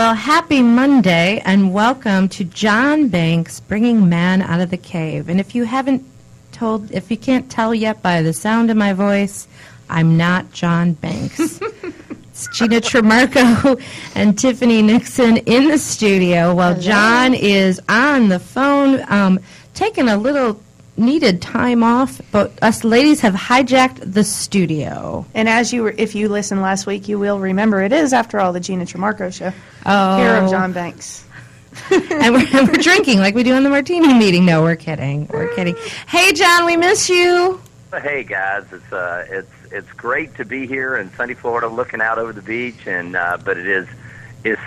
Well, happy Monday and welcome to John Banks bringing man out of the cave. And if you haven't told, if you can't tell yet by the sound of my voice, I'm not John Banks. it's Gina Tremarco and Tiffany Nixon in the studio while John is on the phone um, taking a little needed time off, but us ladies have hijacked the studio. And as you were, if you listened last week, you will remember it is, after all, the Gina Tremarco show. Oh. Here of John Banks. and, we're, and we're drinking like we do in the martini meeting. No, we're kidding. We're kidding. Hey, John, we miss you. Hey guys, it's uh, it's it's great to be here in sunny Florida, looking out over the beach, and uh, but it is it's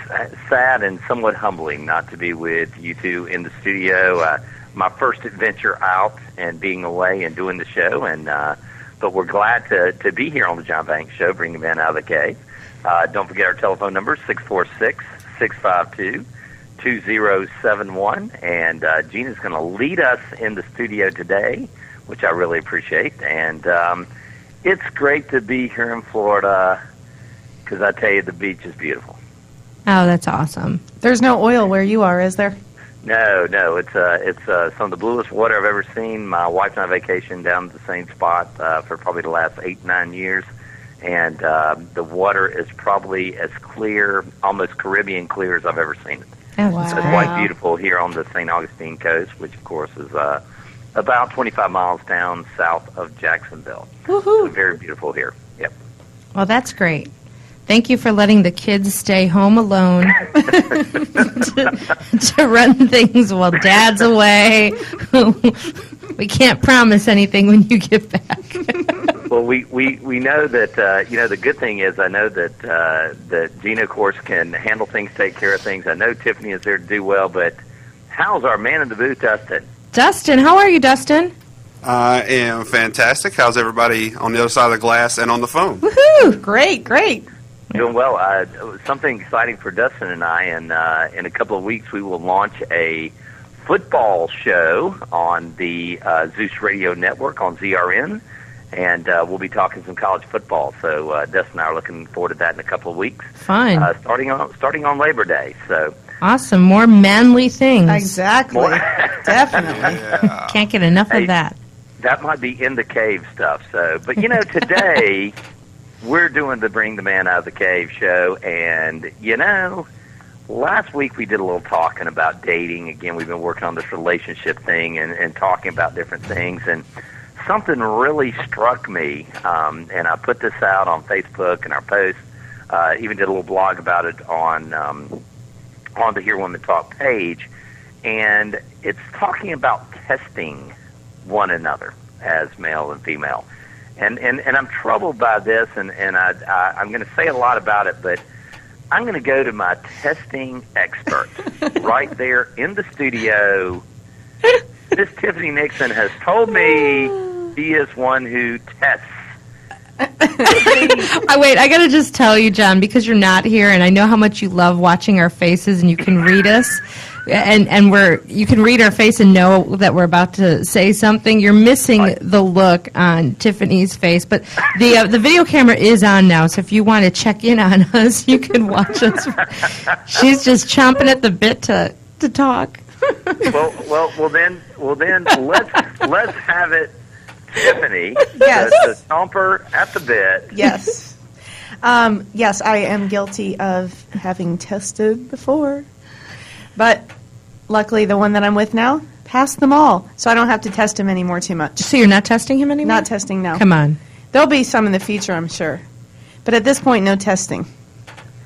sad and somewhat humbling not to be with you two in the studio. Uh, my first adventure out and being away and doing the show, and uh, but we're glad to to be here on the John Banks Show, bringing man out of the cave. Uh, don't forget our telephone number six four six six five two two zero seven one. and uh, Gina's going to lead us in the studio today which I really appreciate. And um, it's great to be here in Florida because I tell you, the beach is beautiful. Oh, that's awesome. There's no oil where you are, is there? No, no, it's uh, it's uh, some of the bluest water I've ever seen. My wife and I vacation down at the same spot uh, for probably the last eight nine years, and uh, the water is probably as clear, almost Caribbean clear as I've ever seen it. Oh, Wow. that's It's quite beautiful here on the St. Augustine coast, which of course is uh, about 25 miles down south of Jacksonville. Woohoo. So very beautiful here. Yep. Well, that's great. Thank you for letting the kids stay home alone to, to run things while dad's away. we can't promise anything when you get back. Well, we, we, we know that uh, you know the good thing is I know that uh, that Gina, of course, can handle things, take care of things. I know Tiffany is there to do well, but how's our man in the booth, Dustin? Dustin, how are you, Dustin? I am fantastic. How's everybody on the other side of the glass and on the phone? Woohoo! Great, great. Doing well. Uh, something exciting for Dustin and I, and uh, in a couple of weeks we will launch a football show on the uh, Zeus Radio Network on ZRN, and uh, we'll be talking some college football. So uh, Dustin and I are looking forward to that in a couple of weeks, Fine. uh, starting on starting on Labor Day. So awesome. More manly things. Exactly. More- Definitely. Yeah. Can't get enough Hey. of that. that might be in the cave stuff. So, but you know, today we're doing the Bring the Man Out of the Cave show, and you know, last week we did a little talking about dating. Again, we've been working on this relationship thing and, and talking about different things, and something really struck me, um, and I put this out on Facebook and our post. Uh, even did a little blog about it on um, on the Hear Women Talk page, and it's talking about testing one another as male and female. And and, and I'm troubled by this, and and I, I I'm going to say a lot about it, but I'm going to go to my testing expert right there in the studio. Miss Tiffany Nixon has told me she is one who tests. I oh, wait. I gotta just tell you, John, because you're not here, and I know how much you love watching our faces, and you can read us, and and we're you can read our face and know that we're about to say something. You're missing the look on Tiffany's face, but the uh, the video camera is on now, so if you want to check in on us, you can watch us. She's just chomping at the bit to to talk. Well, well, well. Then, well, then let's let's have it, Tiffany. Yes. The, the stomper at the bit. Yes. Um, yes, I am guilty of having tested before. But luckily, the one that I'm with now passed them all. So I don't have to test him anymore too much. So you're not testing him anymore? Not testing now. Come on. There'll be some in the future, I'm sure. But at this point, no testing.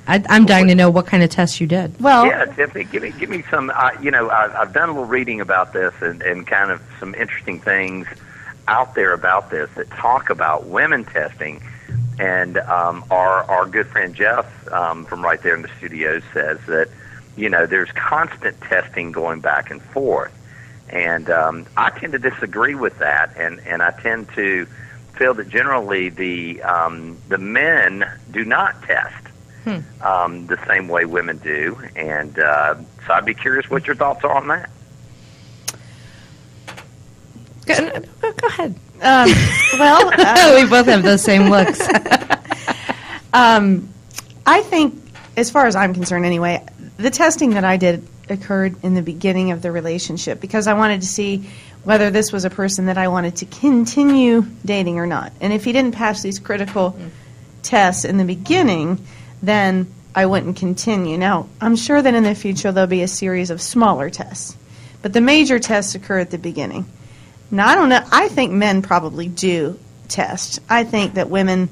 I, I'm dying to know what kind of tests you did. Well, Yeah, Tiffany, give me give me some. Uh, you know, I, I've done a little reading about this and, and kind of some interesting things out there about this that talk about women testing. And um, our our good friend Jeff um, from right there in the studio says that you know there's constant testing going back and forth, and um, I tend to disagree with that, and and I tend to feel that generally the um, the men do not test um, the same way women do. And uh, so I'd be curious what your thoughts are on that. Go, go ahead. um, well, uh, we both have those same looks. um, I think, as far as I'm concerned anyway, the testing that I did occurred in the beginning of the relationship because I wanted to see whether this was a person that I wanted to continue dating or not. And if he didn't pass these critical tests in the beginning, then I wouldn't continue. Now, I'm sure that in the future there'll be a series of smaller tests, but the major tests occur at the beginning. Now, I don't know. I think men probably do test. I think that women,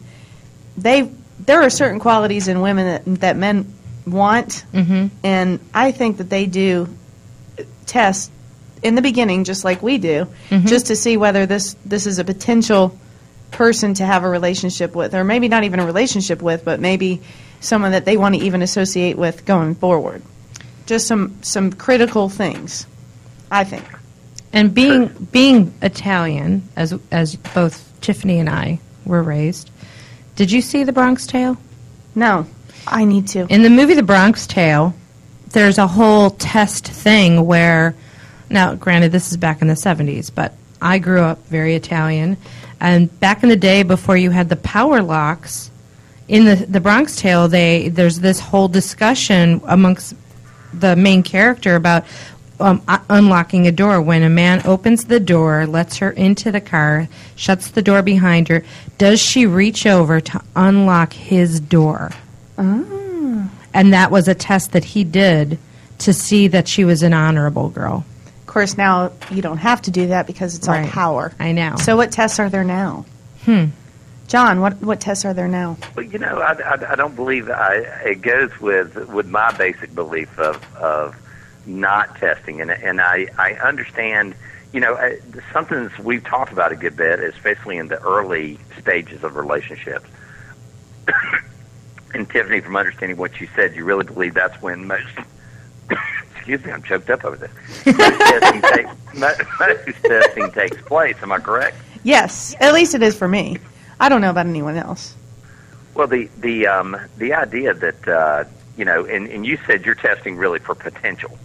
they there are certain qualities in women that, that men want, mm-hmm. and I think that they do test in the beginning, just like we do, mm-hmm. just to see whether this this is a potential person to have a relationship with, or maybe not even a relationship with, but maybe someone that they want to even associate with going forward. Just some some critical things, I think. And being being Italian, as as both Tiffany and I were raised, did you see The Bronx Tale? No, I need to. In the movie The Bronx Tale, there's a whole test thing where, now, granted, this is back in the 70s, but I grew up very Italian. And back in the day, before you had the power locks, in the, the Bronx Tale, they there's this whole discussion amongst the main character about um, u- unlocking a door. When a man opens the door, lets her into the car, shuts the door behind her, does she reach over to unlock his door? And that was a test that he did to see that she was an honorable girl. Of course, now you don't have to do that because it's all Right. power. I know. So, what tests are there now? Hmm. John, what what tests are there now? Well, you know, I, I, I don't believe I, it goes with with my basic belief of of not testing, and and I I understand. You know, uh, something that we've talked about a good bit, especially in the early stages of relationships. And Tiffany, from understanding what you said, you really believe that's when most. excuse me, I'm choked up over this. Most testing, take, most, most testing takes place. Am I correct? Yes, at least it is for me. I don't know about anyone else. Well, the the um, the idea that uh, you know, and, and you said you're testing really for potential.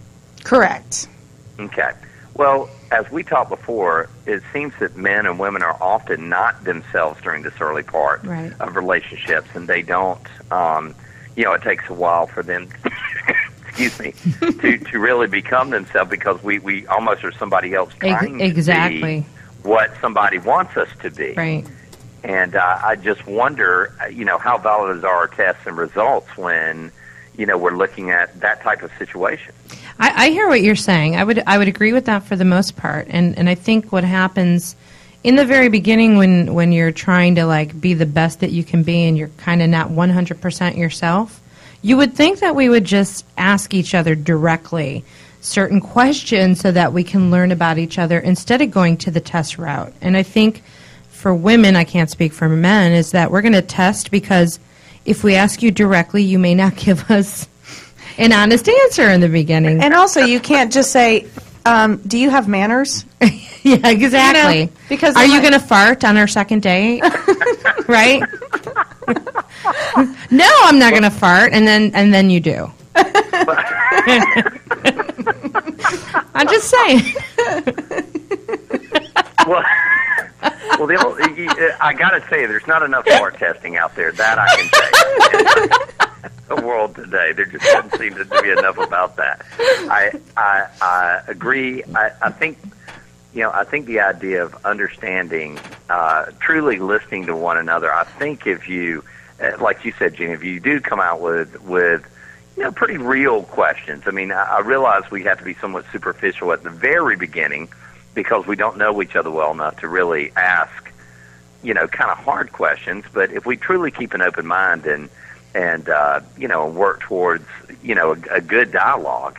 Correct. Okay. Well, as we talked before, it seems that men and women are often not themselves during this early part Right. of relationships, and they don't. Um, you know, it takes a while for them. excuse me, to to really become themselves because we we almost are somebody else trying exactly. to be what somebody wants us to be. Right. And uh, I just wonder, uh, you know, how valid are our tests and results when, you know, we're looking at that type of situation? I, I hear what you're saying. I would I would agree with that for the most part, and and I think what happens in the very beginning when when you're trying to like be the best that you can be and you're kind of not 100% yourself, you would think that we would just ask each other directly certain questions so that we can learn about each other instead of going to the test route. And I think for women, I can't speak for men, is that we're going to test because if we ask you directly, you may not give us an honest answer in the beginning. And also, you can't just say, um, "Do you have manners?" yeah, exactly. You know, because are they you might- going to fart on our second date? right? no, I'm not going to fart, and then and then you do. I'm just saying. well, well, the old, y- y- I got to say, there's not enough fart testing out there. That I can say. The world today, there just doesn't seem to be enough about that. I I, I agree. I, I think. You know, I think the idea of understanding, uh, truly listening to one another. I think if you, uh, like you said, Gene, if you do come out with with you know, pretty real questions. I mean, I, I realize we have to be somewhat superficial at the very beginning because we don't know each other well enough to really ask, you know, kind of hard questions. But if we truly keep an open mind and and uh, you know work towards you know a, a good dialogue,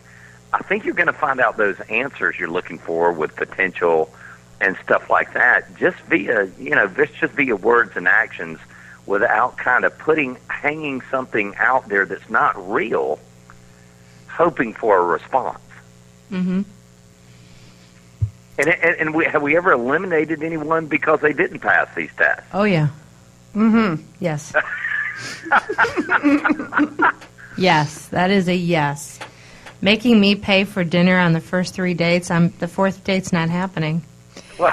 I think you're going to find out those answers you're looking for with potential and stuff like that just via you know just just via words and actions without kind of putting hanging something out there that's not real hoping for a response hmm and and, and we, have we ever eliminated anyone because they didn't pass these tests Oh yeah. Mm-hmm. Yes. yes, that is a yes. Making me pay for dinner on the first three dates, I'm the fourth date's not happening.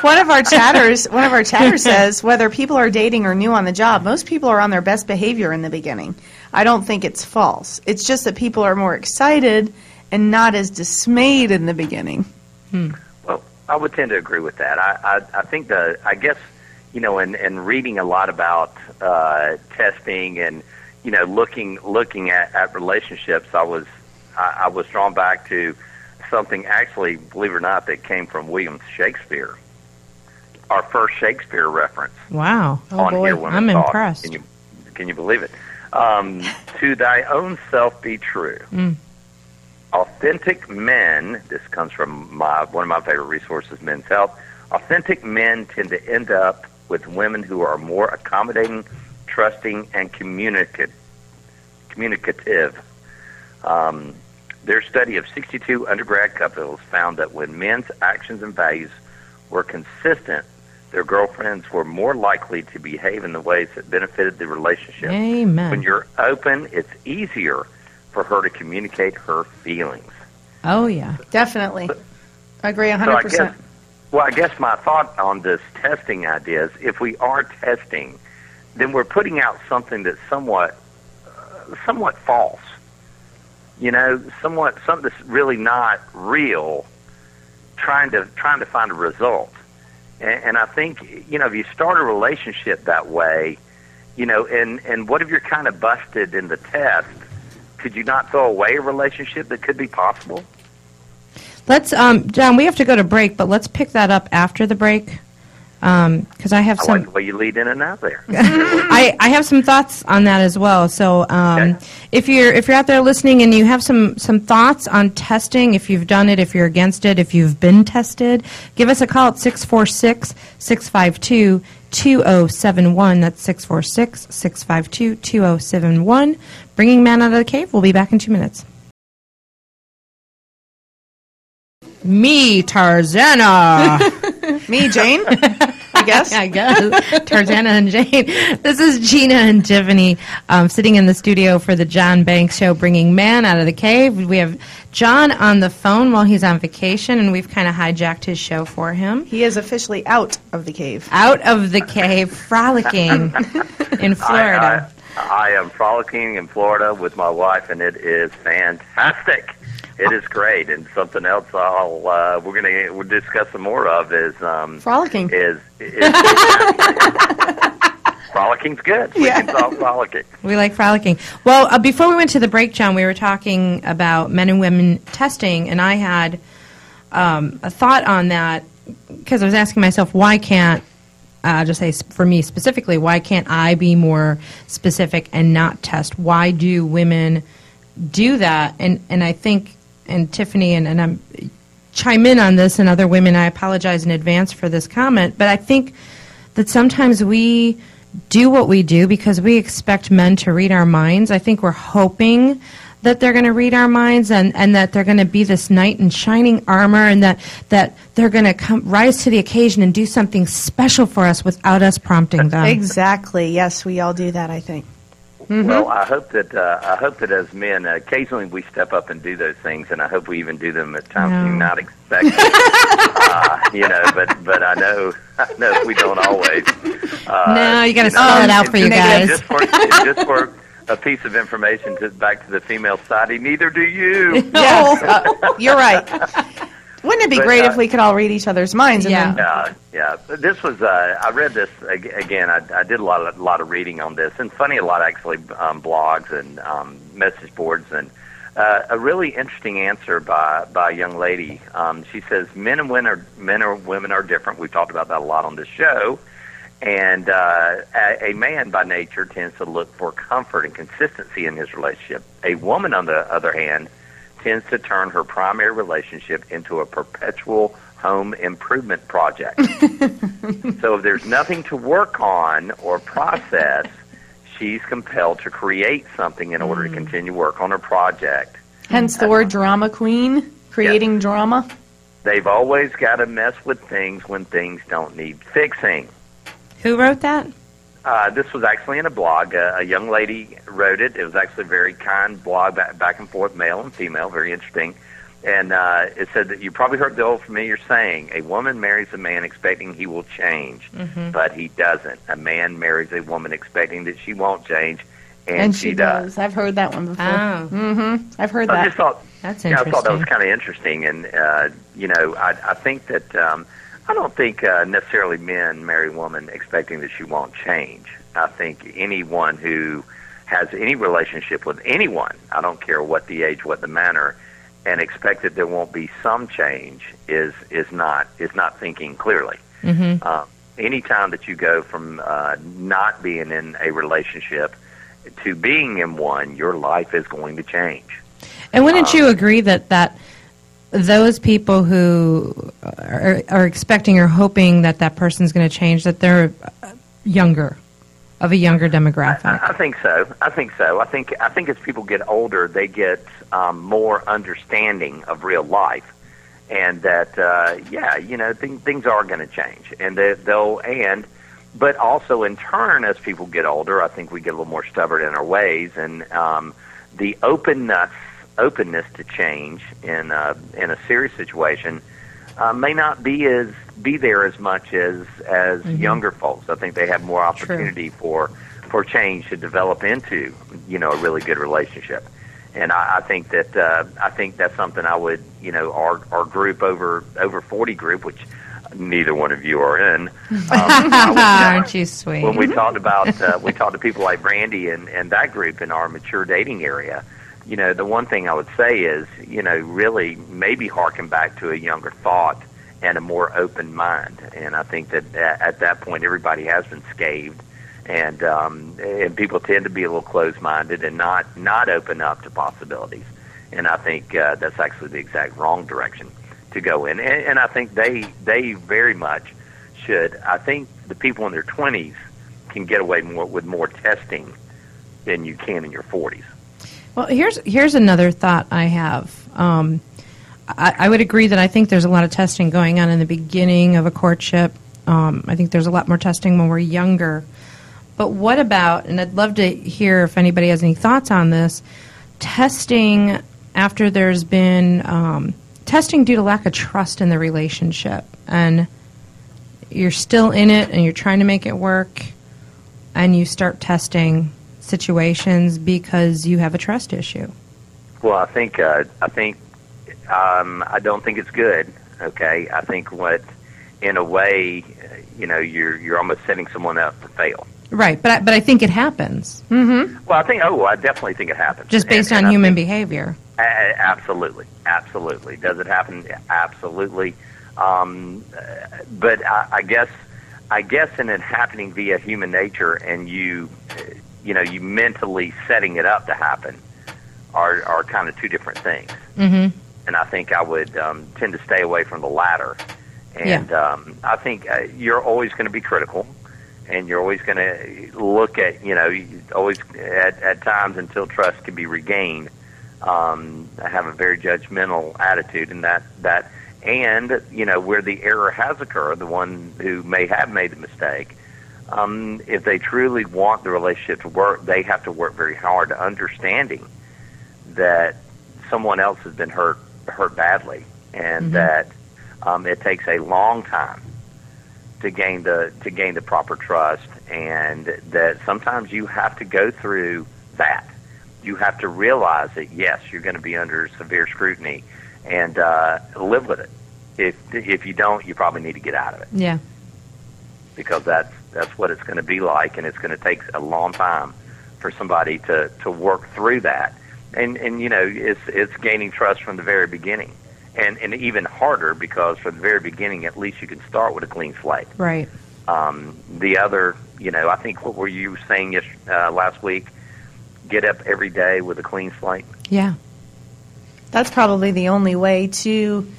One of our chatters, one of our chatters says whether people are dating or new on the job, most people are on their best behavior in the beginning. I don't think it's false. It's just that people are more excited and not as dismayed in the beginning. Well, I would tend to agree with that. I, I, I think the, I guess, you know, in, in reading a lot about uh, testing and, you know, looking looking at, at relationships, I was I, I was drawn back to something actually, believe it or not, that came from William Shakespeare. Our first Shakespeare reference Wow. on boy. Here Women I'm Talk. impressed. Can you can you believe it? Um, to thy own self be true. Mm. Authentic men. This comes from my one of my favorite resources, Men's Health. Authentic men tend to end up with women who are more accommodating, trusting, and communicative. Communicative. Um, their study of 62 undergrad couples found that when men's actions and values were consistent, their girlfriends were more likely to behave in the ways that benefited the relationship. Amen. When you're open, it's easier for her to communicate her feelings. oh, yeah. Definitely. I agree So I 100%. guess, well, I guess my thought on this testing idea is if we are testing, then we're putting out something that's somewhat, uh, somewhat false. You know, somewhat something that's really not real. Trying to trying to find a result, and, and I think you know if you start a relationship that way, you know, and and what if you're kind of busted in the test? Could you not throw away a relationship that could be possible? Let's, um, John, we have to go to break, but let's pick that up after the break. Because I have I some. like the way you lead in and out there. I, I have some thoughts on that as well. So um, Okay. if you're if you're out there listening and you have some some thoughts on testing, if you've done it, if you're against it, if you've been tested, give us a call at 646-652-2071. That's 646-652-2071. Bringing Man Out of the Cave. We'll be back in two minutes. Me, Tarzana. Me, Jane, I guess. I guess. Tarzana and Jane. This is Gina and Tiffany um, sitting in the studio for the John Banks Show, bringing man out of the cave. We have John on the phone while he's on vacation, and we've kind of hijacked his show for him. He is officially out of the cave. Out of the cave, frolicking in Florida. I, I, I am frolicking in Florida with my wife, and it is fantastic. It is great, and something else I'll uh, we're gonna we'll discuss some more of is um, Frolicking. is, is frolicking's good. We Yeah. can talk frolicking. We like frolicking. Well, uh, before we went to the break, John, we were talking about men and women testing, and I had um, a thought on that because I was asking myself, why can't, uh, just say for me specifically, why can't I be more specific and not test? Why do women do that? And and I think, and Tiffany and, and I'm chime in on this, and other women, I apologize in advance for this comment, but I think that sometimes we do what we do because we expect men to read our minds. I think we're hoping that they're going to read our minds and, and that they're going to be this knight in shining armor and that, that they're going to come rise to the occasion and do something special for us without us prompting them. Exactly. Yes, we all do that, I think. Well, I hope that uh, I hope that as men, uh, occasionally we step up and do those things, and I hope we even do them at times No. you not expect. uh, you know, but but I know I know we don't always. Uh, No, you gotta know, spell it out and- for you guys. Just for, just for a piece of information to back to the female side, neither do you. Yes, uh, you're right. Wouldn't it be But, great uh, if we could all read each other's minds? And Yeah. then, Yeah, yeah. This was uh, I read this again. I, I did a lot of a lot of reading on this, and funny a lot actually um, blogs and um, message boards, and uh, a really interesting answer by by a young lady. Um, she says men and women are men or women are different. We've talked about that a lot on this show. And uh, a, a man by nature tends to look for comfort and consistency in his relationship. A woman, on the other hand, tends to turn her primary relationship into a perpetual home improvement project. so if there's nothing to work on or process, she's compelled to create something in order to mm. continue work on her project. hence the word drama queen, creating drama. They've always got to mess with things when things don't need fixing. Who wrote that? Uh, this was actually in a blog. Uh, a young lady wrote it. It was actually a very kind blog, back, back and forth, male and female, very interesting. And uh, it said that you probably heard the old familiar saying: "A woman marries a man expecting he will change, but he doesn't. A man marries a woman expecting that she won't change, And, she, uh, does. I've heard that one before. Oh, Mm-hmm. I've heard I that. just thought that's Yeah, I thought that was kind of interesting, and uh, you know, I, I think that um, I don't think uh, necessarily men marry a woman expecting that she won't change. I think anyone who has any relationship with anyone, I don't care what the age, what the manner, and expect that there won't be some change is is not is not thinking clearly. Mhm. Uh, anytime that you go from uh, not being in a relationship to being in one, your life is going to change. And wouldn't you agree that that those people who are, are expecting or hoping that that person's going to change, that they're uh, younger, of a younger demographic? I, I think so. I think so. I think I think as people get older, they get um, more understanding of real life, and that uh, yeah, you know, th- things are going to change, and they, they'll and but also in turn, as people get older, I think we get a little more stubborn in our ways, and um, the openness openness to change in uh, in a serious situation uh, may not be as be there as much as as younger folks. I think they have more opportunity for for change to develop into you know a really good relationship. And I, I think that uh, I think that's something I would you know our our group over over forty group, which neither one of you are in. Um, Aren't you sweet? when we talked about uh, we talked to people like Brandy and, and that group in our mature dating area, you know, the one thing I would say is, you know, really maybe harken back to a younger thought and a more open mind. And I think that at, at that point, everybody has been scathed, and um, and people tend to be a little closed minded and not not open up to possibilities. And I think uh, that's actually the exact wrong direction to go in. And, and I think they they very much should. I think the people in their twenties can get away more with more testing than you can in your forties. Well, here's here's another thought I have. Um, I, I would agree that I think there's a lot of testing going on in the beginning of a courtship. Um, I think there's a lot more testing when we're younger. But what about? And I'd love to hear if anybody has any thoughts on this. Testing after there's been um, testing due to lack of trust in the relationship, and you're still in it, and you're trying to make it work, and you start testing situations because you have a trust issue. Well, I think uh, I think um, I don't think it's good. Okay, I think what, in a way, uh, you know, you're you're almost setting someone up to fail. Right, but I, but I think it happens Well, I think oh, I definitely think it happens. just based And- on and human think- behavior. A- absolutely, absolutely. Does it happen? Absolutely. Um, but I, I guess, I guess, in it happening via human nature, and you, uh, you know, you mentally setting it up to happen, are are kind of two different things. Mm-hmm. And I think I would um, tend to stay away from the latter. And um, I think uh, you're always going to be critical, and you're always going to look at, you know, you always at, at times until trust can be regained um, have a very judgmental attitude, and that that and you know where the error has occurred, the one who may have made the mistake, um, if they truly want the relationship to work, they have to work very hard to understanding that someone else has been hurt hurt badly, and that um, it takes a long time to gain the to gain the proper trust, and that sometimes you have to go through that you have to realize that yes, you're going to be under severe scrutiny, and uh, live with it. If if you don't, you probably need to get out of it Yeah. because that's that's what it's going to be like, and it's going to take a long time for somebody to to work through that. And and you know, it's it's gaining trust from the very beginning, and and even harder because from the very beginning, at least you can start with a clean slate. Right. Um, the other, you know, I think what were you saying yes, uh, last week? Get up every day with a clean slate. Yeah. That's probably the only way to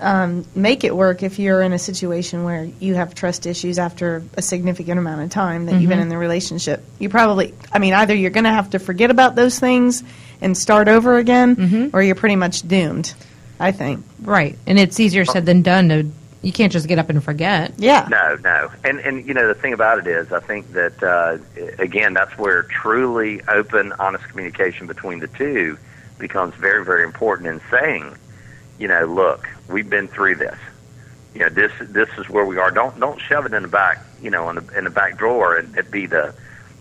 um, make it work if you're in a situation where you have trust issues after a significant amount of time that you've been in the relationship. You probably, I mean, either you're going to have to forget about those things and start over again, or you're pretty much doomed, I think. Right. And it's easier said than done to you can't just get up and forget. Yeah. No, no, and and you know the thing about it is, I think that uh, again, that's where truly open, honest communication between the two becomes very, very important in saying, you know, look, we've been through this. You know, this this is where we are. Don't don't shove it in the back, you know, in the in the back drawer and it be the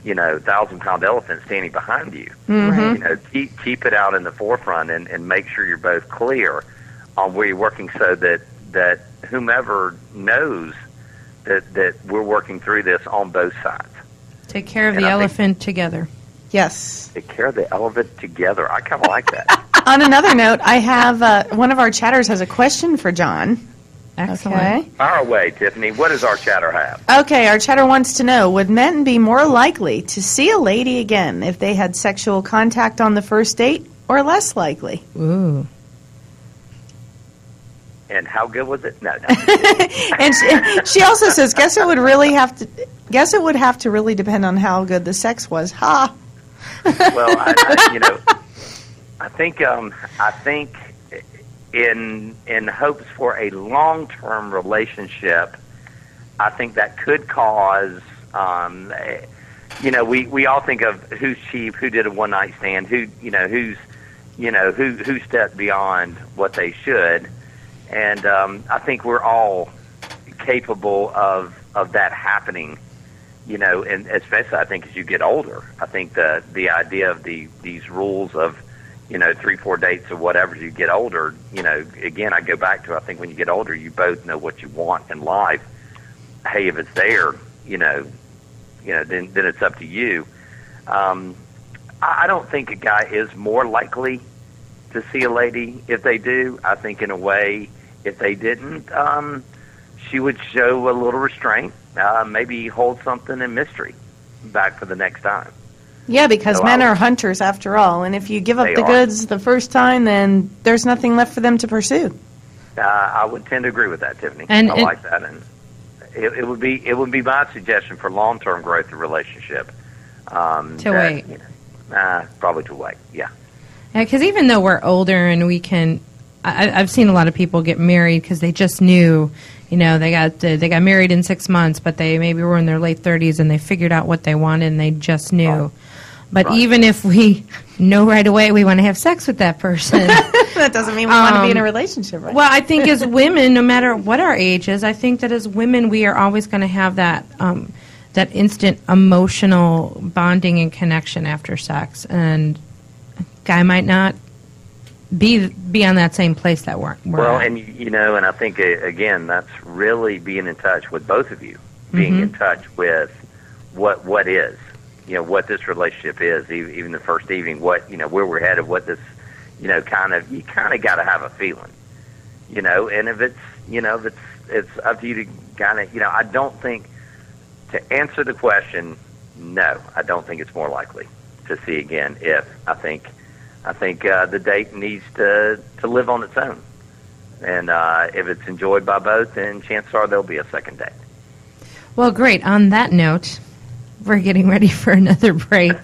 you know, thousand pound elephant standing behind you. Right. You know, keep keep it out in the forefront and, and make sure you're both clear on where you're working, so that that whomever knows that that we're working through this on both sides. Take care of And the I think- elephant together. Yes. Take care of the elephant together. I kind of like that. On another note, I have uh, one of our chatters has a question for John. Excellent. Okay. Fire away, Tiffany. What does our chatter have? Okay, our chatter wants to know Would men be more likely to see a lady again if they had sexual contact on the first date or less likely? Ooh. And how good was it? No, no. And she, she also says, Guess it would really have to. Guess it would have to really depend on how good the sex was. Ha! well, I, I, you know, I think um, I think in in hopes for a long term relationship, I think that could cause. Um, you know, we we all think of who's cheap, who did a one night stand, who you know who's you know who who stepped beyond what they should, and um, I think we're all capable of of that happening you know, and especially I think as you get older, I think the the idea of the these rules of, you know, three four dates or whatever as you get older, you know, again I go back to I think when you get older you both know what you want in life. Hey, if it's there, you know, you know, then then it's up to you. Um, I, I don't think a guy is more likely to see a lady if they do. I think in a way, if they didn't, um, she would show a little restraint, uh, maybe hold something in mystery back for the next time. Yeah, because So men I'll- are hunters after all, and if you give up They the are. goods the first time, then there's nothing left for them to pursue. Uh, I would tend to agree with that, Tiffany. And I it- like that, and it, it would be it would be my suggestion for long term growth of relationship. Um, To that, wait. You know, uh, probably to wait. Yeah. Because even though we're older and we can, I, I've seen a lot of people get married because they just knew, you know, they got uh, they got married in six months, but they maybe were in their late thirties and they figured out what they wanted and they just knew. But Right. even if we know right away we want to have sex with that person, that doesn't mean we want to be in a Um, relationship, right? well, I think as women, no matter what our age is, I think that as women we are always going to have that um, that instant emotional bonding and connection after sex, and a guy might not be be on that same place that we're, we're Well, at. and you know, and I think uh, again, that's really being in touch with both of you, being in touch with what what is, you know, what this relationship is. Even, the first evening, what you know, where we're headed, what this, you know, kind of you kind of got to have a feeling, you know. And if it's you know, if it's it's up to you to kind of you know, I don't think to answer the question. No, I don't think it's more likely to see again. If I think I think uh, the date needs to to live on its own, and uh, if it's enjoyed by both, then chances are there'll be a second date. Well, great. On that note, we're getting ready for another break.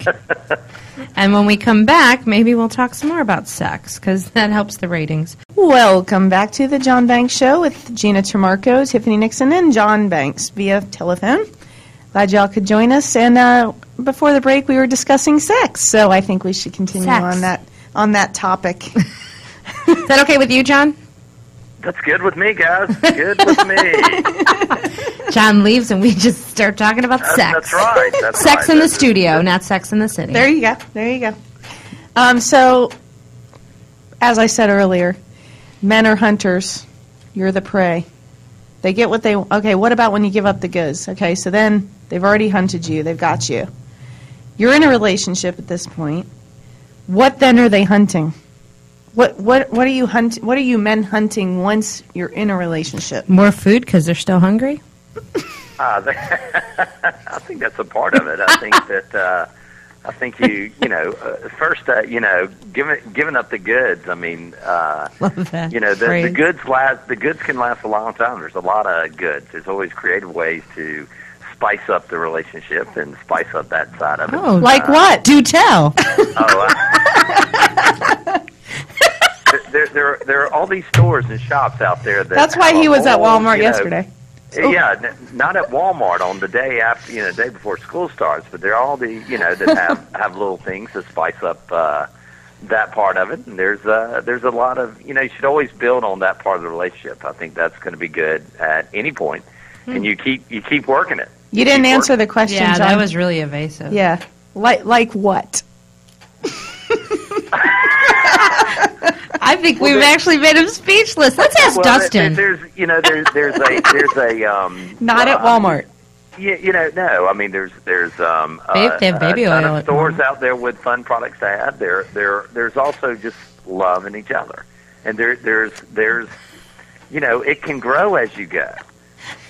and when we come back, maybe we'll talk some more about sex because that helps the ratings. Welcome back to the John Banks Show with Gina Tremarco, Tiffany Nixon, and John Banks via telephone. Glad y'all could join us. And uh, before the break, we were discussing sex, so I think we should continue Sex. on that on that topic. Is that okay with you, John? That's good with me, guys. Good with me. John leaves and we just start talking about That's, sex. that's right. That's Sex right. in the That's- studio, not sex in the city. there you go. There you go. Um, so, as I said earlier, men are hunters. You're the prey. They get what they. Okay, what about when you give up the goods? Okay, so then they've already hunted you. They've got you. You're in a relationship at this point. What then are they hunting? What what what are you hunt? What are you men hunting once you're in a relationship? More food because they're still hungry? Uh, I think that's a part of it. I think that uh, I think you you know uh, first uh, you know giving giving up the goods. I mean. Uh, Love that. you know the, the goods last the goods can last a long time there's a lot of goods there's always creative ways to spice up the relationship and spice up that side of it Oh, Like what? Do tell. Oh, uh, there, there, there are all these stores and shops out there that That's why he a was at whole, Walmart you know, yesterday. Yeah, n- not at Walmart on the day after, you know, the day before school starts, but there are all the, you know, that have have little things that spice up uh, that part of it. And there's uh, there's a lot of, you know, you should always build on that part of the relationship. I think that's going to be good at any point. and you keep you keep working it. You didn't keep answer the question, Yeah, John. that was really evasive. Yeah. Like like what? I think we've actually made him speechless. Let's ask Well, there- Dustin. There's you know there's there's a there's a um Not at well, Walmart. You, you know, no. I mean, there's there's um, Babe- uh, they have baby a ton oil of stores out there with fun products to add. There, there, there's also just love in each other, and there, there's, there's, you know, it can grow as you go.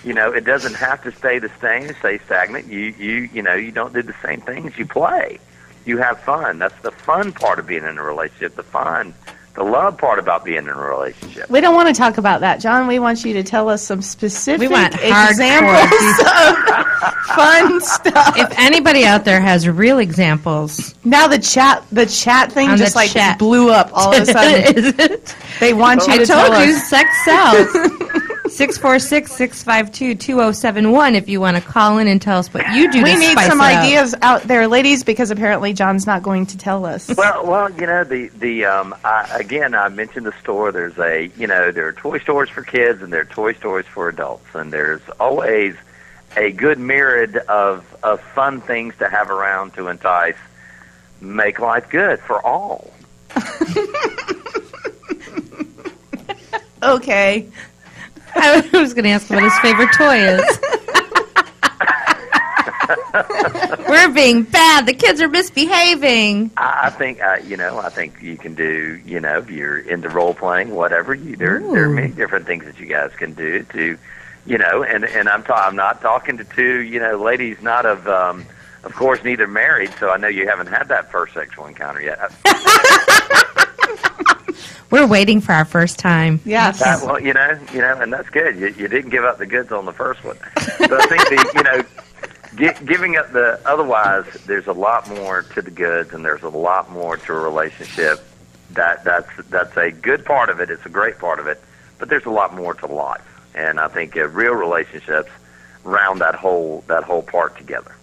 You know, it doesn't have to stay the same, stay stagnant. You, you, you know, you don't do the same things. You play, you have fun. That's the fun part of being in a relationship. The fun, the love part about being in a relationship. We don't want to talk about that, John. We want you to tell us some specific We want examples of fun stuff. if anybody out there has real examples, Now the chat, the chat thing On just like chat. blew up all of a sudden. is it? they want you I to told tell you, us. sex sells. 646-652-2071 if you want to call in and tell us what you do We to need spice some it up. ideas out there, ladies, because apparently John's not going to tell us. Well, well, you know the the um, I, again I mentioned the store. There's a you know there are toy stores for kids and there are toy stores for adults, and there's always a good myriad of of fun things to have around to entice, make life good for all. Okay. I was going to ask him what his favorite toy is. We're being bad. The kids are misbehaving. I, I think uh, you know I think you can do you know if you're into role playing whatever you there there are Ooh. many different things that you guys can do to you know and and I'm ta- I'm not talking to two you know ladies not of um of course neither married so I know you haven't had that first sexual encounter yet. We're waiting for our first time. Yes. That, well, you know, you know, and that's good. You, you didn't give up the goods on the first one. But I think the, you know, gi- giving up the otherwise, there's a lot more to the goods, and there's a lot more to a relationship. That that's that's a good part of it. It's a great part of it, but there's a lot more to life, and I think uh, real relationships round that whole that whole part together.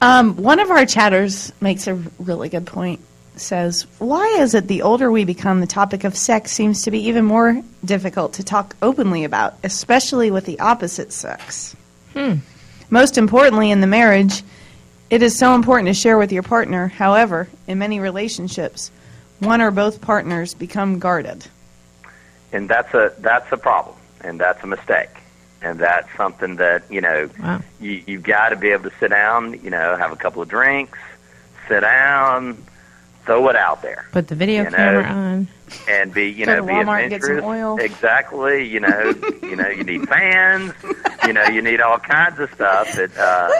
Um, one of our chatters makes a really good point. Says, why is it the older we become, the topic of sex seems to be even more difficult to talk openly about, especially with the opposite sex? Hmm. Most importantly, in the marriage, it is so important to share with your partner. However, in many relationships, one or both partners become guarded. and that's a that's a problem, and that's a mistake, and that's something that you know Wow. you you've got to be able to sit down, you know, have a couple of drinks, sit down, throw it out there, Put the video You know, camera on. and be you know be Walmart and get some adventurous. oil. Exactly, you know, you know, you need fans, you know, you need all kinds of stuff that uh,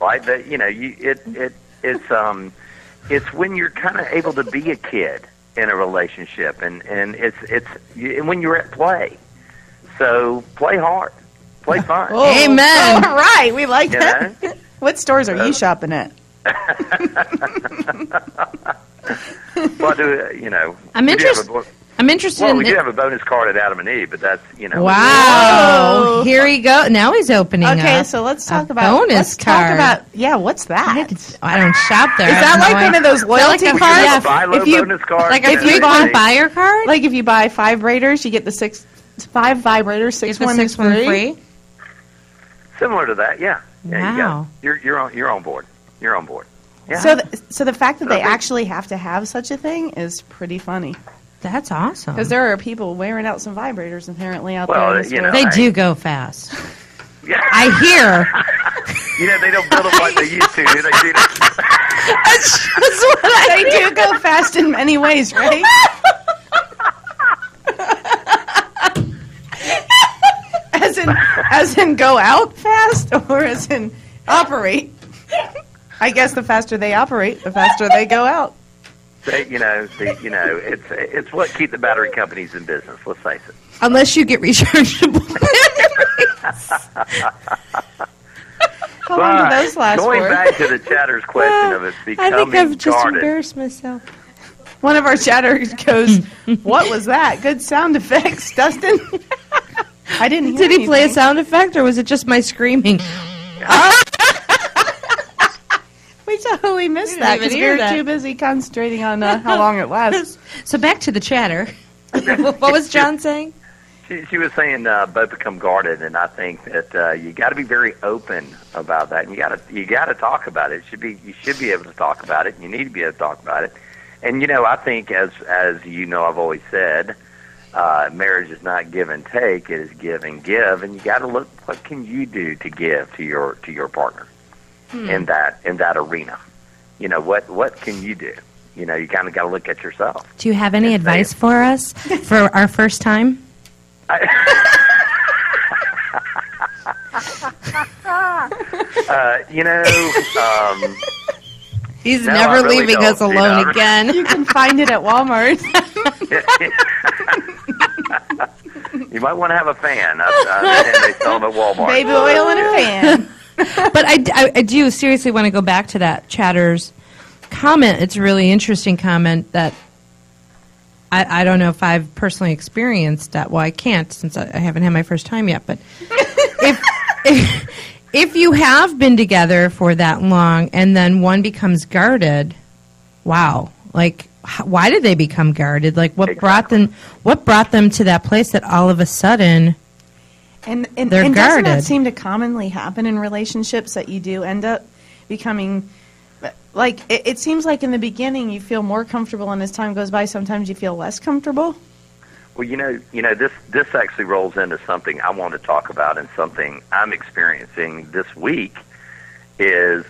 like that. You know, you it it it's um it's when you're kind of able to be a kid in a relationship, and and it's it's and when you're at play. So play hard, play fun. Amen. All right, we like You that. know? What stores are you shopping at? Well, I do uh, you know? I'm we do have interest- a bo- I'm interested Well, in we do have a bonus card at Adam and Eve, but that's you know. Wow. Whoa. Here he go. Now he's opening it. Okay, up so let's a talk about bonus let's card. talk about yeah, what's that? I don't shop there. I that like no one of those loyalty like a- cards? yeah, a buy low if you- bonus card. Like if you they- bought they- buy your card, Like if you buy five vibrators, you get the six five vibrators, six get the six one free. free. Similar to that, yeah. yeah You got Wow. it. you're you're on you're on board. You're on board. Yeah. So, th- so the fact that they actually have to have such a thing is pretty funny That's awesome. because there are people wearing out some vibrators apparently out Well, there. in this you world. know, They I- do go fast. yeah. I hear. you know they don't build them like they used to. Do they? Do they? they do go fast in many ways, right? as in, as in go out fast, or as in operate. I guess the faster they operate, the faster they go out. They, you know, the, you know, it's it's what keep the battery companies in business. Let's face it. Unless you get rechargeable. batteries. How long do those last going for? back to the chatter's question of it I think I've just guarded. embarrassed myself. One of our chatters goes, "What was that? Good sound effects, Dustin." I didn't hear Did he play a sound effect or was it just my screaming? We totally missed didn't that because we were that. too busy concentrating on uh, how long it lasts. So back to the chatter. what was John saying? She, she was saying uh, both become guarded, and I think that uh, you got to be very open about that, and you got to you got to talk about it. it. Should be you should be able to talk about it. And you need to be able to talk about it. And you know, I think as as you know, I've always said, uh, marriage is not give and take; it is give and give. And you got to look what can you do to give to your to your partner Hmm. in that in that arena. You know what what can you do? You know, you kind of got to look at yourself. Do you have any advice am. for us for our first time? Uh, you know, um, He's No, never really leaving don't, us you alone know. again. You can find it at Walmart. you might want to have a fan. I, I understand they sell them at Walmart. Baby oil in a fan. But I, I, I do seriously want to go back to that Chatter's comment. It's a really interesting comment that I, I don't know if I've personally experienced that. Well, I can't since I, I haven't had my first time yet. But if, if if you have been together for that long and then one becomes guarded, wow! Like, h- why did they become guarded? Like, what brought them? What brought them to that place that all of a sudden? And and, They're and doesn't that guarded. seem to commonly happen in relationships that you do end up becoming like it, it seems like in the beginning you feel more comfortable and as time goes by sometimes you feel less comfortable. Well, you know, you know this this actually rolls into something I want to talk about, and something I'm experiencing this week is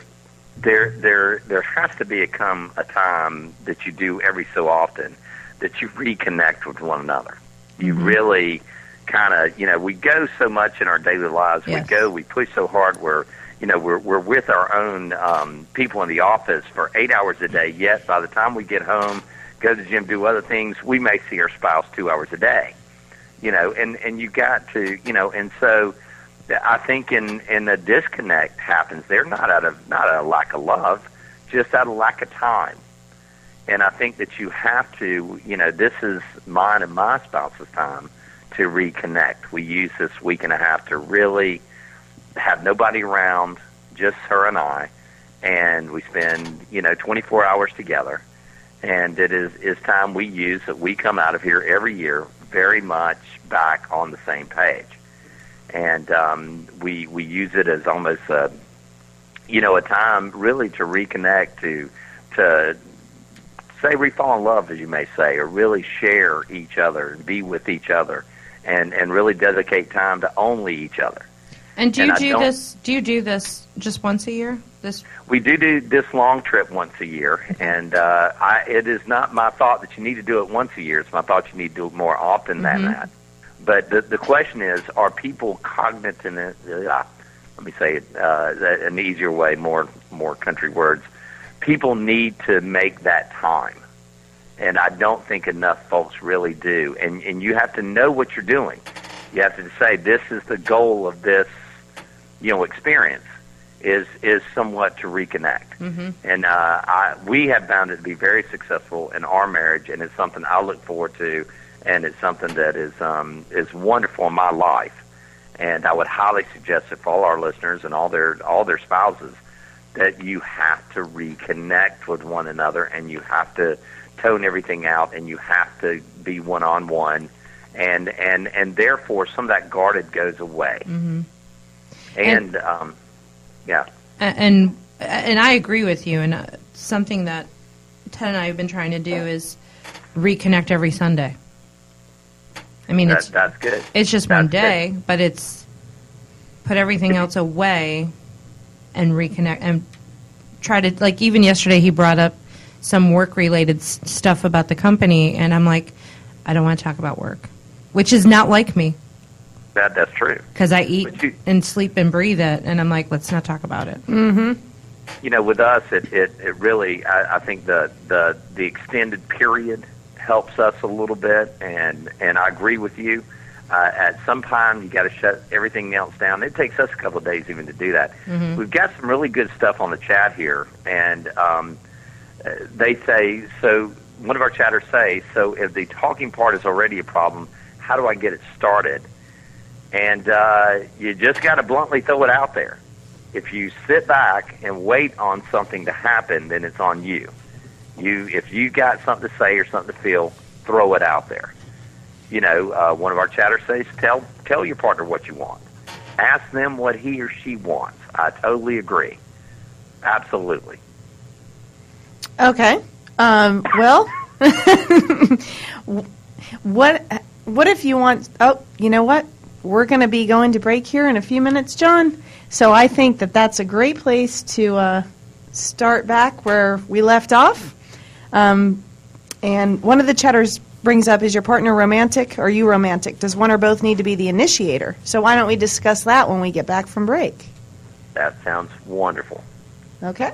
there there there has to be a come a time that you do every so often that you reconnect with one another. You mm-hmm. really kind of you know we go so much in our daily lives. Yes. We go we push so hard. We're you know we're we're with our own um, people in the office for eight hours a day. Yet by the time we get home, go to the gym, do other things, we may see our spouse two hours a day. You know, and and you got to you know, and so I think in in a disconnect happens there not out of not out of lack of love, just out of lack of time. And I think that you have to, you know, this is mine and my spouse's time to reconnect. We use this week and a half to really have nobody around, just her and I, and we spend, you know, 24 hours together. And it is is time we use that we come out of here every year very much back on the same page. And um, we we use it as almost a, you know, a time really to reconnect to to say we fall in love, as you may say, or really share each other and be with each other, and and really dedicate time to only each other. And do you And do this? Do you do this just once a year? This We do do this long trip once a year, and uh, I, it is not my thought that you need to do it once a year. It's my thought you need to do it more often than that. But the, the question is, are people cognizant? Uh, let me say it uh, an easier way, more more country words. People need to make that time, and I don't think enough folks really do. And and you have to know what you're doing. You have to say this is the goal of this, you know, experience is is somewhat to reconnect. Mm-hmm. And uh, I, we have found it to be very successful in our marriage, and it's something I look forward to, and it's something that is um, is wonderful in my life. And I would highly suggest it for all our listeners and all their all their spouses that you have to reconnect with one another, and you have to tone everything out, and you have to be one on one, and and and therefore some of that guarded goes away. Mm-hmm. And, um, yeah. And and I agree with you. And uh, something that Ted and I have been trying to do is reconnect every Sunday. I mean, That, it's that's good. it's just one That's day, but it's put everything else away and reconnect and try to like. Even yesterday, he brought up some work related s- stuff about the company, and I'm like, I don't want to talk about work, which is not like me That that's true. because I eat But you- and sleep and breathe it, and I'm like, let's not talk about it. Mm-hmm. You know, with us, it it, it really I, I think the the the extended period helps us a little bit, and and I agree with you. Uh, at some time, you got to shut everything else down. It takes us a couple of days even to do that. We've got some really good stuff on the chat here, and um, they say so. One of our chatters say so. If the talking part is already a problem, how do I get it started? And uh, you just got to bluntly throw it out there. If you sit back and wait on something to happen, then it's on you. You, if you got something to say or something to feel, throw it out there. you know, uh, one of our chatters says, tell tell your partner what you want. Ask them what he or she wants. I totally agree. Absolutely. Okay. Um, well, what what if you want? Oh, you know what? We're going to be going to break here in a few minutes, John. So I think that that's a great place to uh, start back where we left off. Um, and one of the chatters brings up is your partner romantic or you romantic? Does one or both need to be the initiator? So why don't we discuss that when we get back from break? That sounds wonderful. Okay.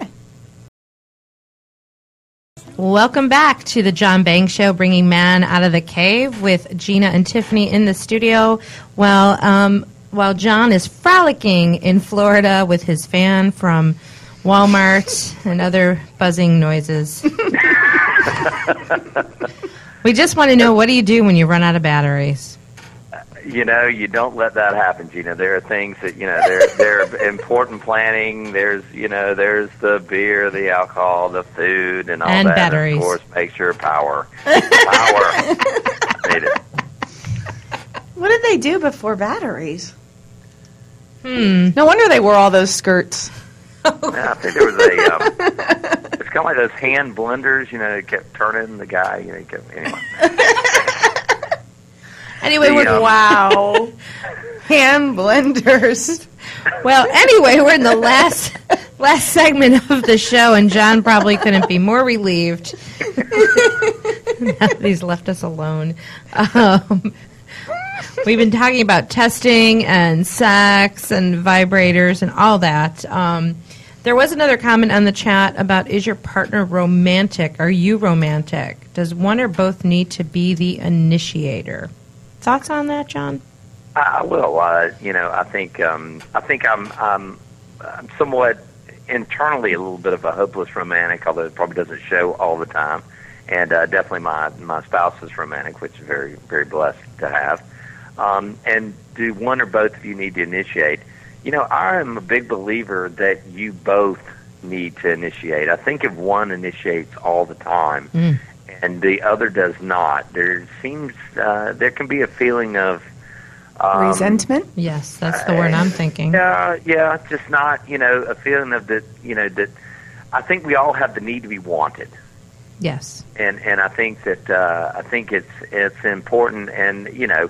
Welcome back to the John Banks Show, bringing man out of the cave with Gina and Tiffany in the studio. While um, while John is frolicking in Florida with his fan from Walmart and other buzzing noises. we just want to know what do you do when you run out of batteries? You know, you don't let that happen, Gina. There are things that you know. There, there are important planning. There's, you know, there's the beer, the alcohol, the food, and all And that. batteries. of course, make sure power, power. Need it. What did they do before batteries? Hmm. No wonder they wore all those skirts. Yeah, I think there was a. Um, it's kind of like those hand blenders, you know. It kept turning the guy. You know, he kept, anyway. Anyway, The, we're um, Wow. Hand blenders. Well, anyway, we're in the last last segment of the show, and John probably couldn't be more relieved now that he's left us alone. Um, we've been talking about testing and sex and vibrators and all that. Um, there was another comment on the chat about is your partner romantic? Are you romantic? Does one or both need to be the initiator? Thoughts on that, John? I will. Uh, you know, I think um, I think I'm I'm I'm somewhat internally a little bit of a hopeless romantic, although it probably doesn't show all the time. And uh, definitely my my spouse is romantic, which is very very blessed to have. Um, and do one or both of you need to initiate? You know, I am a big believer that you both need to initiate. I think if one initiates all the time Mm. And the other does not, there seems uh, there can be a feeling of um, Resentment? Yes, that's the word I'm thinking. yeah, yeah, just not, you know, a feeling of that, you know, that I think we all have the need to be wanted. Yes. And and I think that uh I think it's it's important and you know,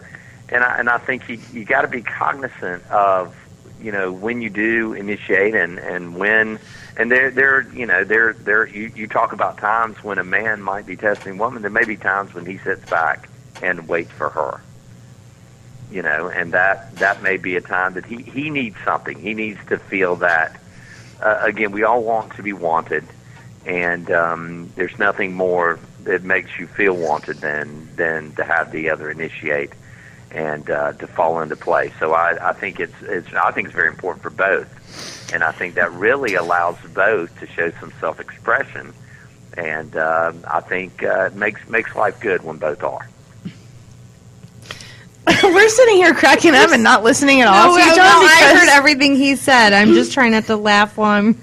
and I and I think you you got to be cognizant of, you know, when you do initiate and and when and there there you know, there there you you talk about times when a man might be testing a woman, there may be times when he sits back and waits for her you know, and that that may be a time that he he needs something. He needs to feel that. Uh, again, we all want to be wanted, and um, there's nothing more that makes you feel wanted than than to have the other initiate and uh, to fall into place. So I, I think it's it's I think it's very important for both, and I think that really allows both to show some self expression, and uh, I think uh, it makes makes life good when both are. We're sitting here cracking up and not listening at all. No, to you, no, I heard everything he said. I'm just trying not to laugh while I'm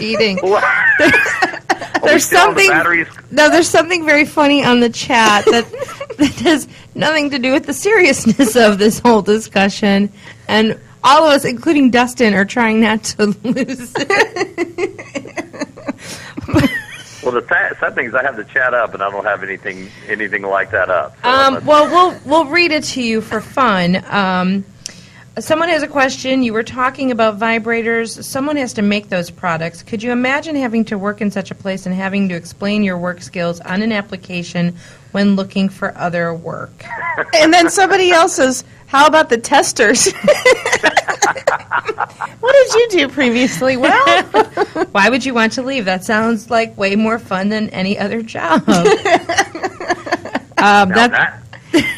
reading. There's the something. batteries? No, there's something very funny on the chat that that has nothing to do with the seriousness of this whole discussion, and all of us, including Dustin, are trying not to lose. Well, the sad thing is I have the chat up, and I don't have anything anything like that up. So Um, well, we'll we'll read it to you for fun. Um, someone has a question. You were talking about vibrators. Someone has to make those products. Could you imagine having to work in such a place and having to explain your work skills on an application when looking for other work? and then somebody else says, "How about the testers?" what did you do previously? Well, Why would you want to leave? That sounds like way more fun than any other job. um, now that, that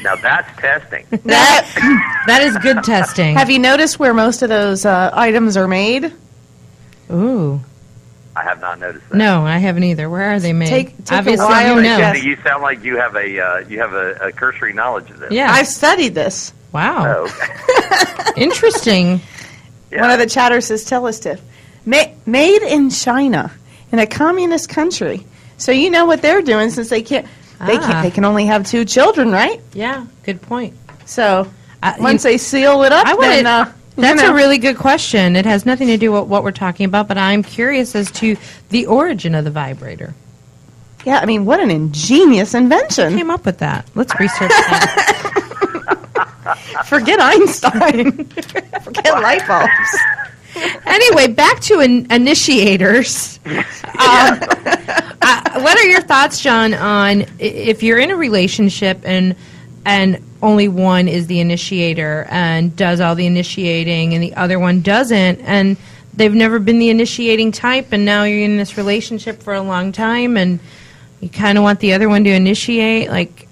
now that's testing. that that is good testing. have you noticed where most of those uh, items are made? Ooh, I have not noticed that. no, I haven't either. Where are they made? Take- take a Obviously, while you know. guess. You sound like you have a uh, you have a, a cursory knowledge of this. Yeah. I've studied this. Wow. Oh, Interesting. yeah. One of the chatters says, "Tell us, Tiff." Ma- made in China, in a communist country. So you know what they're doing since they can't. They Ah. can they can only have two children, right? Yeah, good point. So Uh, once you- they seal it up, I then uh, you That's know. a really good question. It has nothing to do with what we're talking about, but I'm curious as to the origin of the vibrator. yeah. I mean, what an ingenious Who invention! came up with that? Let's research that. Forget Einstein. Forget light bulbs. Anyway, back to in- initiators. Um, uh, what are your thoughts, John, on if you're in a relationship and and only one is the initiator and does all the initiating, and the other one doesn't, and they've never been the initiating type, and now you're in this relationship for a long time, and you kind of want the other one to initiate, like.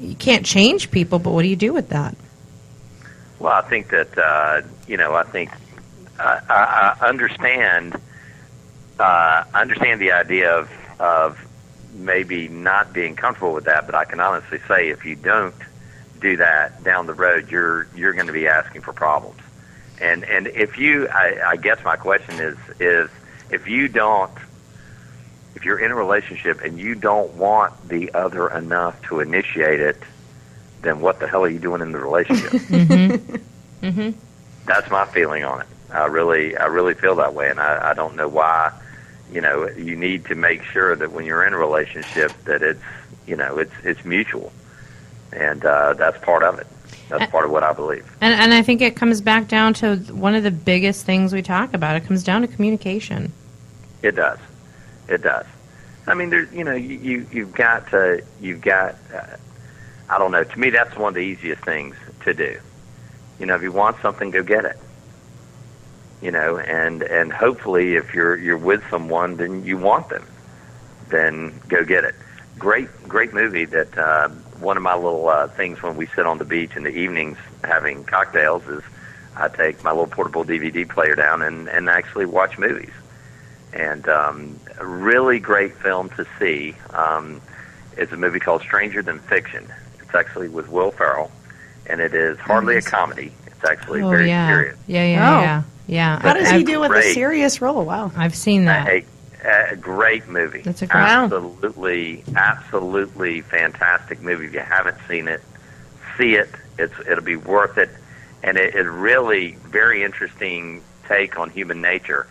You can't change people, but what do you do with that? Well, I think that uh, you know. I think I, I, I understand. Uh, understand the idea of of maybe not being comfortable with that, but I can honestly say if you don't do that down the road, you're you're going to be asking for problems. And and if you, I, I guess my question is is if you don't, if you're in a relationship and you don't want the other enough to initiate it, then what the hell are you doing in the relationship? Mm-hmm. that's my feeling on it. I really, I really feel that way, and I, I don't know why. You know, you need to make sure that when you're in a relationship that it's, you know, it's it's mutual, and uh, that's part of it. That's part of what I believe. And, and I think it comes back down to one of the biggest things we talk about. It comes down to communication. It does. It does. I mean, there's, you know, you, you you've got to, you've got. Uh, I don't know. To me, that's one of the easiest things to do. You know, if you want something, go get it. You know, and and hopefully, if you're you're with someone, then you want them, then go get it. Great, great movie. That uh, one of my little uh, things when we sit on the beach in the evenings having cocktails is I take my little portable DVD player down and and actually watch movies and um, a really great film to see. Um, it's a movie called Stranger Than Fiction. It's actually with Will Ferrell, and it is hardly a comedy. It's actually oh very yeah. serious. yeah, yeah, Oh. yeah, yeah. How does he do with a serious role? Wow. I've seen that. A, a great movie. That's a great- Wow. absolutely, absolutely fantastic movie. If you haven't seen it, see it. It's it'll be worth it, and it, it really very interesting take on human nature.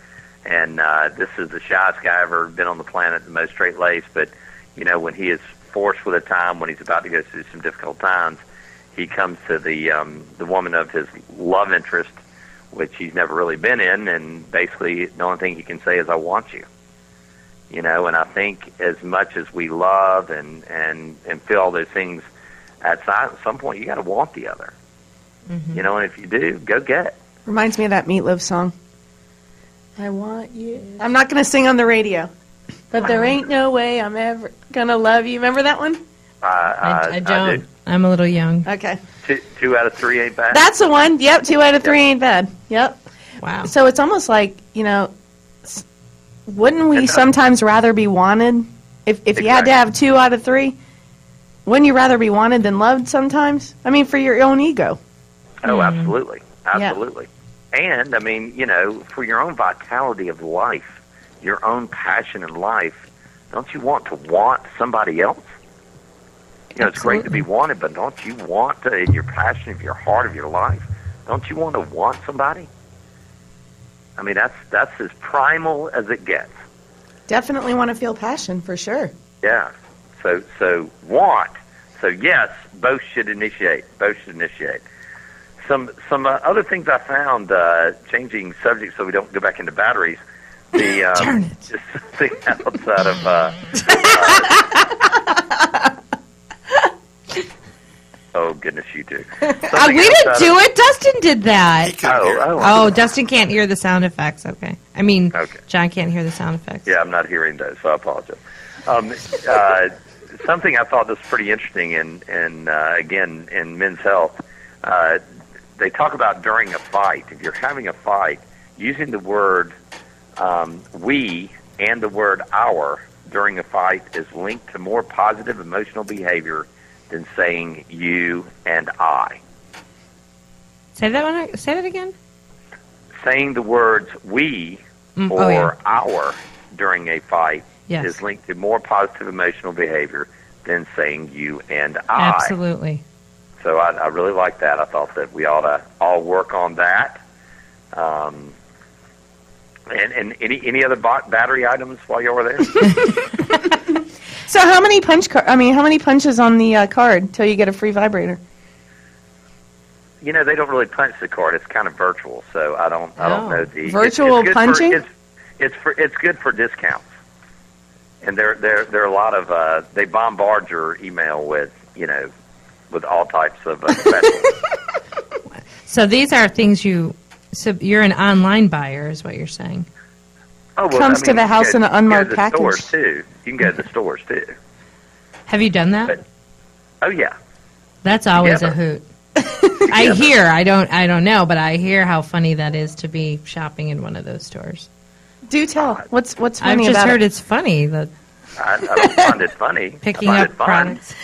And uh, this is the shyest guy ever been on the planet, the most straight laced. But you know, when he is forced with a time, when he's about to go through some difficult times, he comes to the um, the woman of his love interest, which he's never really been in, and basically the only thing he can say is "I want you." You know, and I think as much as we love and and and feel all those things, at si- some point you got to want the other. Mm-hmm. You know, and if you do, go get it. Reminds me of that Meatloaf song. I want you. I'm not going to sing on the radio, but there ain't no way I'm ever going to love you. Remember that one? Uh, I, I don't. do. I'm a little young. Okay. Two, two out of three ain't bad. That's the one. Yep, two out of three ain't bad. Yep. Wow. So it's almost like, you know, s- wouldn't we It sometimes rather be wanted? If, if you had to Exactly. have two out of three, wouldn't you rather be wanted than loved sometimes? I mean, for your own ego. Oh, hmm. absolutely, Yeah. absolutely. And I mean, you know, for your own vitality of life, your own passion in life, don't you want to want somebody else? You know, it's great to be wanted, but don't you want to, in your passion of your heart of your life, don't you want to want somebody? I mean, that's that's as primal as it gets. Definitely want to feel passion for sure. Yeah. So so want. So yes, both should initiate. Both should initiate. Some some uh, other things I found uh, changing subjects so we don't go back into batteries. The um, just something outside of. Uh, uh, oh goodness, you do. Uh, we didn't do of- it. Dustin did that. He couldn't hear it. Oh, oh, Oh, Dustin can't hear the sound effects. Okay. I mean, Okay. John can't hear the sound effects. Yeah, I'm not hearing those, so I apologize. Um, uh, something I thought was pretty interesting, and and uh, again in Men's Health, uh, they talk about during a fight. If you're having a fight, using the word um, "we" and the word "our" during a fight is linked to more positive emotional behavior than saying "you" and "I." Say that one. Say that again. Saying the words "we" Mm, or oh yeah. "our" during a fight Yes. is linked to more positive emotional behavior than saying you and I. Absolutely. So I, I really like that. I thought that we ought to all work on that. Um, and, and any any other ba- battery items while you were there? So how many punch car- I mean, how many punches on the uh, card till you get a free vibrator? you know, they don't really punch the card. It's kind of virtual, so I don't I don't Oh. know the it's- Virtual it's good punching? For, it's it's for it's good for discounts, and there there there are a lot of uh, they bombard your email with you know with all types of uh, specials. So these are things you. So you're an online buyer, is what you're saying. Oh, well, Comes I to the house can in an go- unmarked you can go to the package. Stores too. You can go to the stores too. Have you done that? But- Oh yeah. That's always a hoot. I hear. I don't. I don't know, but I hear how funny that is to be shopping in one of those stores. Do tell. What's what's funny I've just about heard it? it's funny that I, I don't find it funny. picking I up find it products.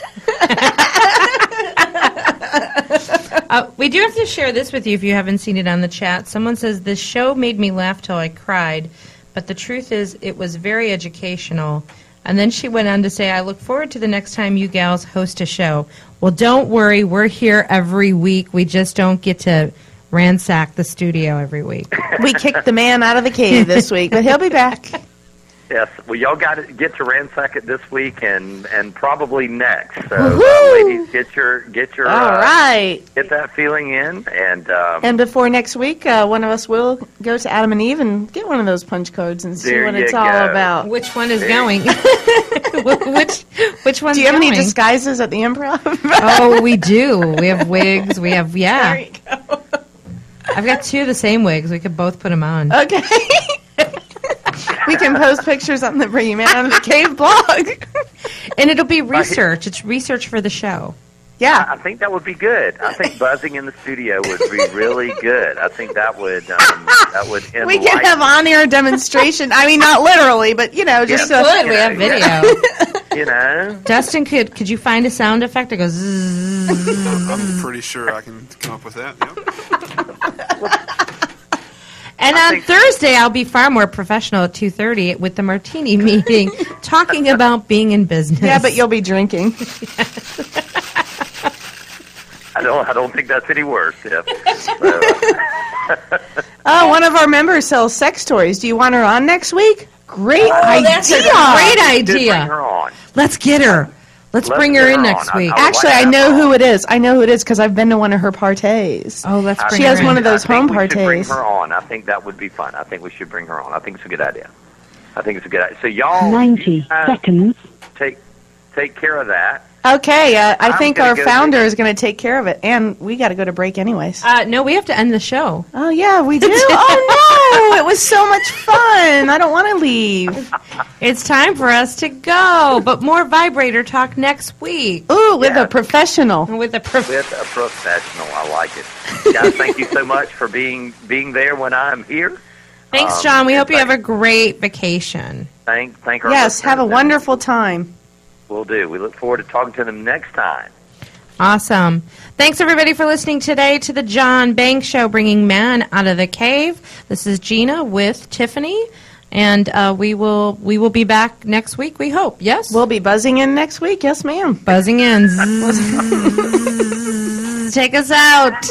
uh, we do have to share this with you if you haven't seen it on the chat. Someone says this show made me laugh till I cried, but the truth is it was very educational. And then she went on to say, I look forward to the next time you gals host a show. Well, don't worry, we're here every week. We just don't get to ransack the studio every week. we kicked the man out of the cave this week, but he'll be back. Yes. Well, y'all got to get to ransack it this week and and probably next. So, uh, ladies, get your get your All uh, right. get that feeling in and. Um, And before next week, uh, one of us will go to Adam and Eve and get one of those punch cards and see what you it's all about. Which one is There going? which which one? Do you have going? any disguises at the improv? Oh, we do. We have wigs. We have there yeah. you go. I've got two of the same wigs. We could both put them on. Okay. We can post pictures on the Bringing Man Out of the Cave blog. And it'll be research. It's research for the show. yeah. I think that would be good. I think buzzing in the studio would be really good. I think that would um, that would enlighten. We can have on-air demonstration. I mean, not literally, but you know, just Yeah. so. Good. We have Yeah. video. You know, Dustin, could could you find a sound effect that goes? I'm pretty sure I can come up with that. Yep. And I on think- Thursday, I'll be far more professional at two thirty with the Martini meeting, talking about being in business. Yeah, but you'll be drinking. I don't I don't think that's any worse. If so, uh, Oh, one of our members sells sex toys. Do you want her on next week? Great Oh, idea. that's a great did bring idea. her on. Let's get her. Let's, Let's bring her get in next on. Week. I Actually, I know have who it is. I know who it is because I've been to one of her parties. oh, let's I bring She her has in. one of those I think home we should bring parties. her on. I think that would be fun. I think we should bring her on. I think it's a good idea. I think it's a good idea. So y'all, 90 you guys seconds. take take care of that. Okay, uh, I I'm think gonna our go founder is going to take care of it, and we got to go to break anyways. Uh, no, we have to end the show. Oh yeah, we do. oh no, it was so much fun. I don't want to leave. It's time for us to go, but more vibrator talk next week Ooh, with Yeah. a professional. with the prof- with a professional. I like it. Guys, thank you so much for being being there when I'm here. Thanks, Um, John. We hope you have a great vacation. Thank thank our Yes, have a listeners, and wonderful time. We'll do. We look forward to talking to them next time. Awesome. Thanks, everybody, for listening today to the John Banks Show, bringing man out of the cave. This is Gina with Tiffany, and uh, we will we will be back next week. We hope. Yes. We'll be buzzing in next week. Yes, ma'am. buzzing in. Take us out.